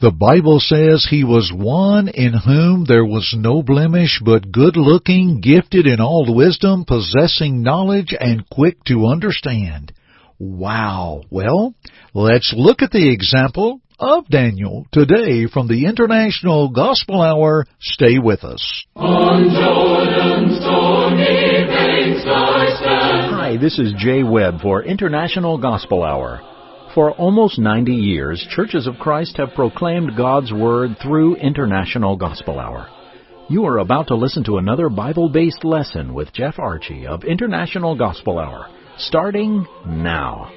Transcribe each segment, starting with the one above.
The Bible says he was one in whom there was no blemish, but good looking, gifted in all wisdom, possessing knowledge, and quick to understand. Wow. Well, let's look at the example of Daniel today from the International Gospel Hour. Stay with us. On Jordan's stormy banks I stand. Hi, this is Jay Webb for International Gospel Hour. For almost 90 years, Churches of Christ have proclaimed God's Word through International Gospel Hour. You are about to listen to another Bible based lesson with Jeff Archie of International Gospel Hour, starting now.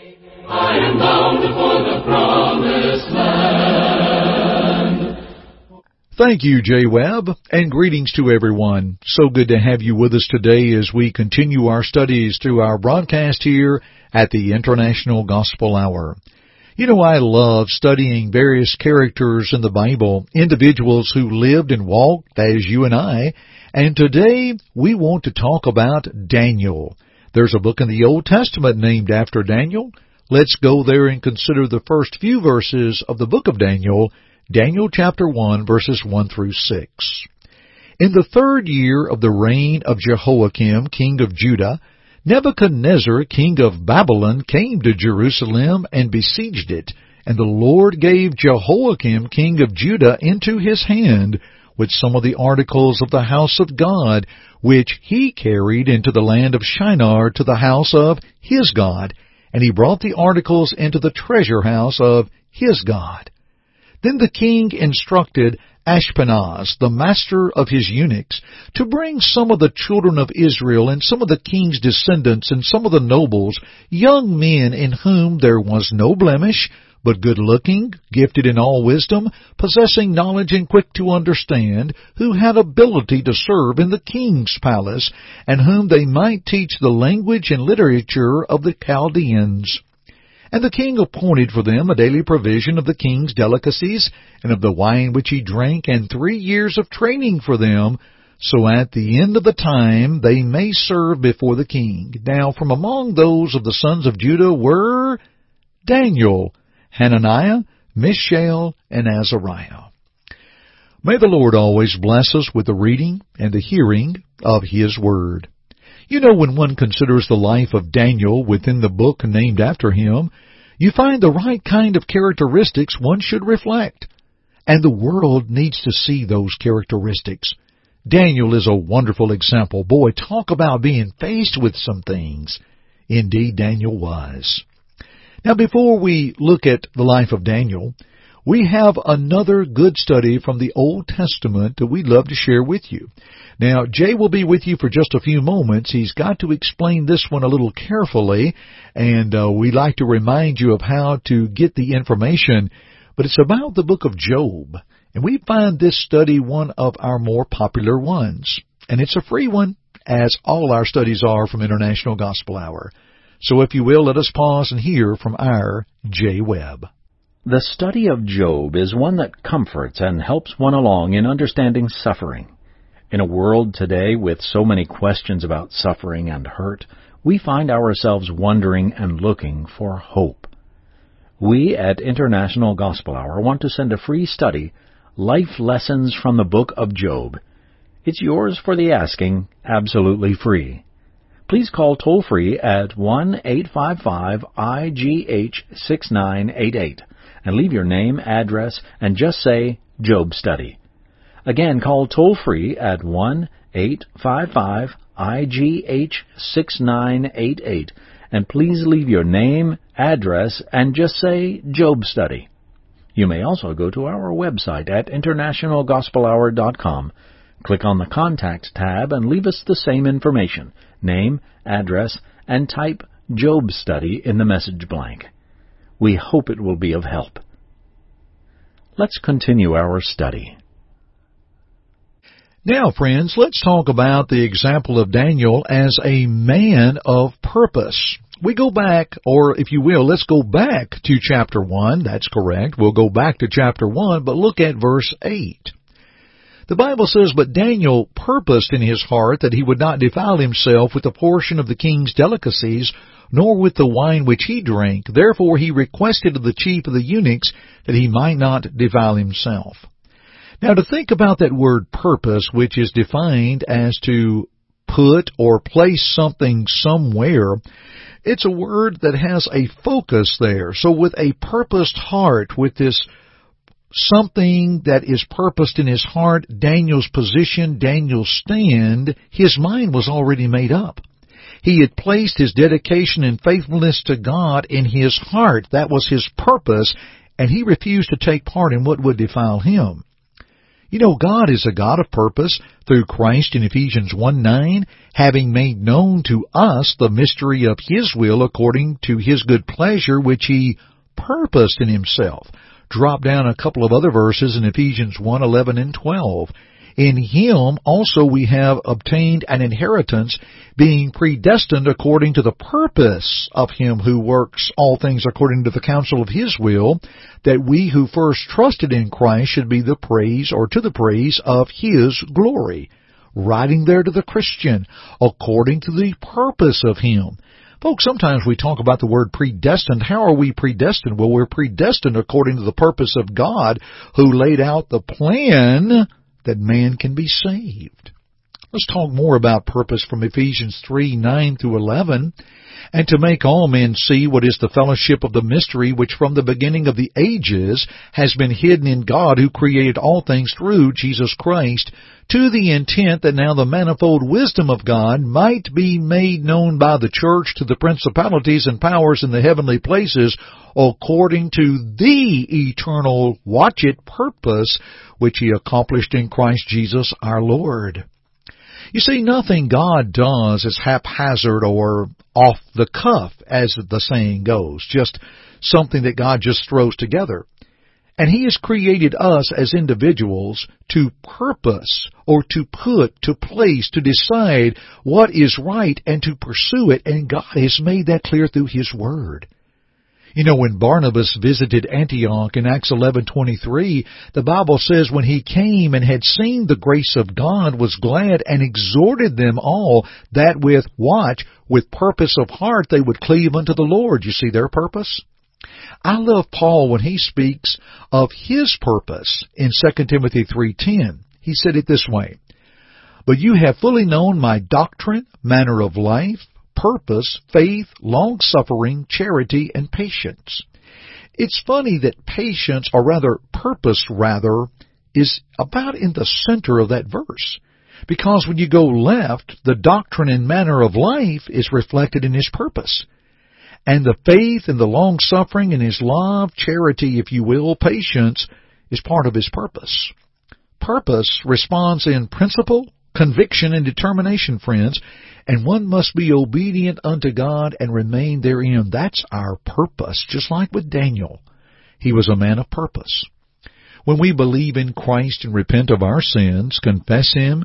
I am bound for the promised land. Thank you, Jay Webb, and greetings to everyone. So good to have you with us today as we continue our studies through our broadcast here at the International Gospel Hour. You know, I love studying various characters in the Bible, individuals who lived and walked as you and I, and today we want to talk about Daniel. There's a book in the Old Testament named after Daniel. Let's go there and consider the first few verses of the book of Daniel, Daniel chapter 1 verses 1 through 6. In the third year of the reign of Jehoiakim, king of Judah, Nebuchadnezzar, king of Babylon, came to Jerusalem and besieged it, and the Lord gave Jehoiakim, king of Judah, into his hand, with some of the articles of the house of God, which he carried into the land of Shinar to the house of his God, and he brought the articles into the treasure house of his God. Then the king instructed Ashpenaz, the master of his eunuchs, to bring some of the children of Israel and some of the king's descendants and some of the nobles, young men in whom there was no blemish, but good looking, gifted in all wisdom, possessing knowledge and quick to understand, who had ability to serve in the king's palace, and whom they might teach the language and literature of the Chaldeans. And the king appointed for them a daily provision of the king's delicacies, and of the wine which he drank, and three years of training for them, so at the end of the time they may serve before the king. Now from among those of the sons of Judah were Daniel, Hananiah, Mishael, and Azariah. May the Lord always bless us with the reading and the hearing of His Word. You know, when one considers the life of Daniel within the book named after him, you find the right kind of characteristics one should reflect. And the world needs to see those characteristics. Daniel is a wonderful example. Boy, talk about being faced with some things. Indeed, Daniel was. Now, before we look at the life of Daniel, we have another good study from the Old Testament that we'd love to share with you. Now, Jay will be with you for just a few moments. He's got to explain this one a little carefully, and uh, we like to remind you of how to get the information. But it's about the book of Job, and we find this study one of our more popular ones. And it's a free one, as all our studies are from International Gospel Hour. So if you will, let us pause and hear from our Jay Webb. The study of Job is one that comforts and helps one along in understanding suffering. In a world today with so many questions about suffering and hurt, we find ourselves wondering and looking for hope. We at International Gospel Hour want to send a free study, Life Lessons from the Book of Job. It's yours for the asking, absolutely free. Please call toll free at 1 855 IGH 6988 and leave your name, address, and just say Job Study. Again, call toll free at 1 855 IGH 6988 and please leave your name, address, and just say Job Study. You may also go to our website at internationalgospelhour.com. Click on the Contact tab and leave us the same information name, address, and type Job Study in the message blank. We hope it will be of help. Let's continue our study. Now, friends, let's talk about the example of Daniel as a man of purpose. We go back, or if you will, let's go back to chapter 1. That's correct. We'll go back to chapter 1, but look at verse 8. The Bible says, But Daniel purposed in his heart that he would not defile himself with a portion of the king's delicacies, nor with the wine which he drank. Therefore he requested of the chief of the eunuchs that he might not defile himself. Now to think about that word purpose, which is defined as to put or place something somewhere, it's a word that has a focus there. So with a purposed heart, with this something that is purposed in his heart, Daniel's position, Daniel's stand, his mind was already made up. He had placed his dedication and faithfulness to God in his heart. That was his purpose, and he refused to take part in what would defile him. You know, God is a God of purpose through Christ in Ephesians 1 9, having made known to us the mystery of His will according to His good pleasure which He purposed in Himself drop down a couple of other verses in Ephesians 1, 11 and 12. In him also we have obtained an inheritance, being predestined according to the purpose of him who works all things according to the counsel of his will, that we who first trusted in Christ should be the praise or to the praise of his glory. Writing there to the Christian, according to the purpose of him Folks, sometimes we talk about the word predestined. How are we predestined? Well, we're predestined according to the purpose of God who laid out the plan that man can be saved. Let's talk more about purpose from Ephesians 3, 9 through 11 and to make all men see what is the fellowship of the mystery which from the beginning of the ages has been hidden in God who created all things through Jesus Christ, to the intent that now the manifold wisdom of God might be made known by the church to the principalities and powers in the heavenly places according to the eternal watch it purpose which he accomplished in Christ Jesus our Lord. You see, nothing God does is haphazard or off the cuff, as the saying goes, just something that God just throws together. And He has created us as individuals to purpose or to put, to place, to decide what is right and to pursue it, and God has made that clear through His Word. You know, when Barnabas visited Antioch in Acts 11:23, the Bible says when he came and had seen the grace of God was glad and exhorted them all that with watch, with purpose of heart they would cleave unto the Lord. You see their purpose? I love Paul when he speaks of his purpose in 2 Timothy 3:10. He said it this way: "But you have fully known my doctrine, manner of life, purpose, faith, long suffering, charity, and patience. It's funny that patience, or rather purpose rather, is about in the center of that verse. Because when you go left, the doctrine and manner of life is reflected in his purpose. And the faith and the long suffering and his love, charity, if you will, patience, is part of his purpose. Purpose responds in principle, conviction, and determination, friends, and one must be obedient unto God and remain therein. That's our purpose, just like with Daniel. He was a man of purpose. When we believe in Christ and repent of our sins, confess Him,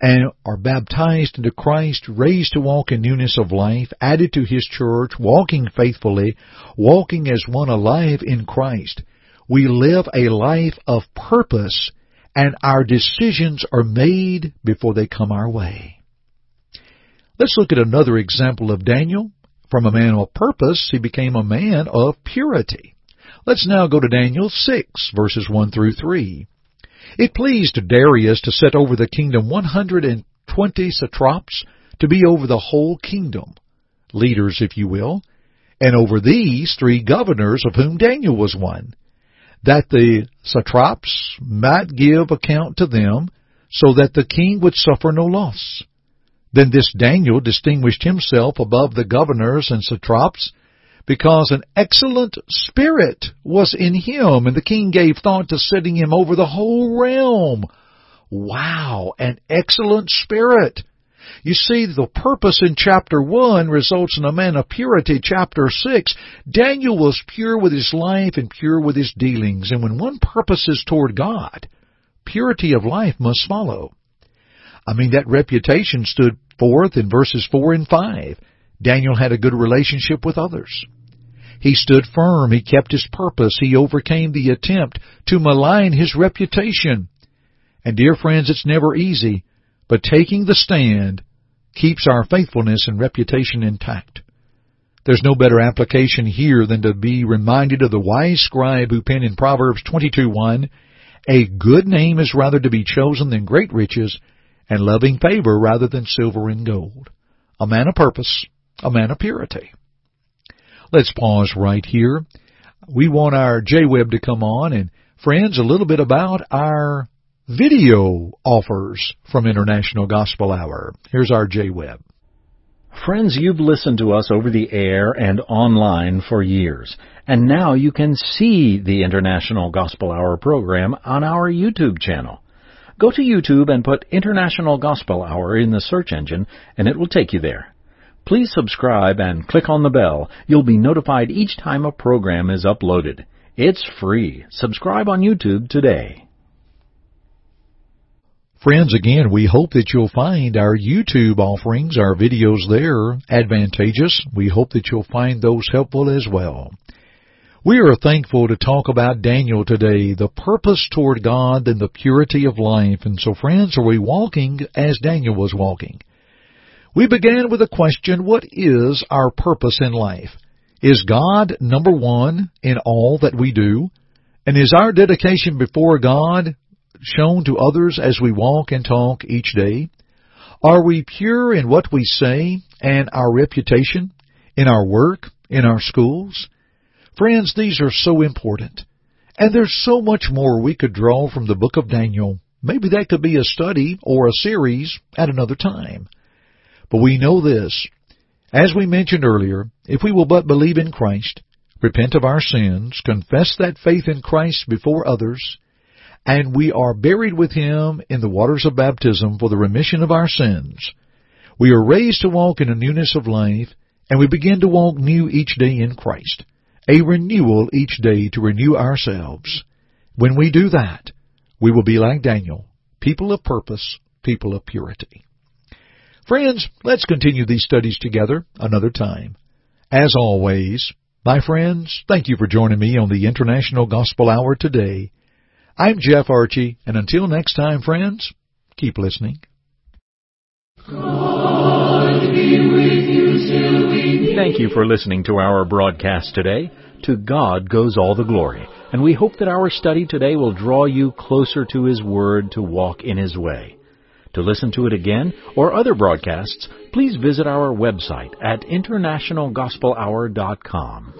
and are baptized into Christ, raised to walk in newness of life, added to His church, walking faithfully, walking as one alive in Christ, we live a life of purpose, and our decisions are made before they come our way. Let's look at another example of Daniel. From a man of purpose, he became a man of purity. Let's now go to Daniel 6, verses 1 through 3. It pleased Darius to set over the kingdom 120 satraps to be over the whole kingdom, leaders, if you will, and over these three governors, of whom Daniel was one, that the satraps might give account to them, so that the king would suffer no loss. Then this Daniel distinguished himself above the governors and satraps because an excellent spirit was in him, and the king gave thought to setting him over the whole realm. Wow, an excellent spirit. You see, the purpose in chapter 1 results in a man of purity. Chapter 6, Daniel was pure with his life and pure with his dealings. And when one purposes toward God, purity of life must follow. I mean, that reputation stood forth in verses 4 and 5. Daniel had a good relationship with others. He stood firm. He kept his purpose. He overcame the attempt to malign his reputation. And dear friends, it's never easy, but taking the stand keeps our faithfulness and reputation intact. There's no better application here than to be reminded of the wise scribe who penned in Proverbs 22:1, "A good name is rather to be chosen than great riches, and loving favor rather than silver and gold." A man of purpose, a man of purity. Let's pause right here. We want our Jay Webb to come on and friends, a little bit about our video offers from International Gospel Hour. Here's our Jay Webb. Friends, you've listened to us over the air and online for years, and now you can see the International Gospel Hour program on our YouTube channel. Go to YouTube and put International Gospel Hour in the search engine, and it will take you there. Please subscribe and click on the bell. You'll be notified each time a program is uploaded. It's free. Subscribe on YouTube today. Friends, again, we hope that you'll find our YouTube offerings, our videos there, advantageous. We hope that you'll find those helpful as well. We are thankful to talk about Daniel today, the purpose toward God and the purity of life. And so, friends, are we walking as Daniel was walking? We began with a question, what is our purpose in life? Is God number one in all that we do? And is our dedication before God shown to others as we walk and talk each day? Are we pure in what we say and our reputation, in our work, in our schools? Friends, these are so important. And there's so much more we could draw from the book of Daniel. Maybe that could be a study or a series at another time. But we know this. As we mentioned earlier, if we will but believe in Christ, repent of our sins, confess that faith in Christ before others, and we are buried with him in the waters of baptism for the remission of our sins. We are raised to walk in a newness of life, and we begin to walk new each day in Christ, a renewal each day to renew ourselves. When we do that, we will be like Daniel, people of purpose, people of purity. Friends, let's continue these studies together another time. As always, my friends, thank you for joining me on the International Gospel Hour today. I'm Jeff Archie, and until next time, friends, keep listening. Thank you for listening to our broadcast today. To God goes all the glory, and we hope that our study today will draw you closer to His Word to walk in His way. To listen to it again or other broadcasts, please visit our website at internationalgospelhour.com.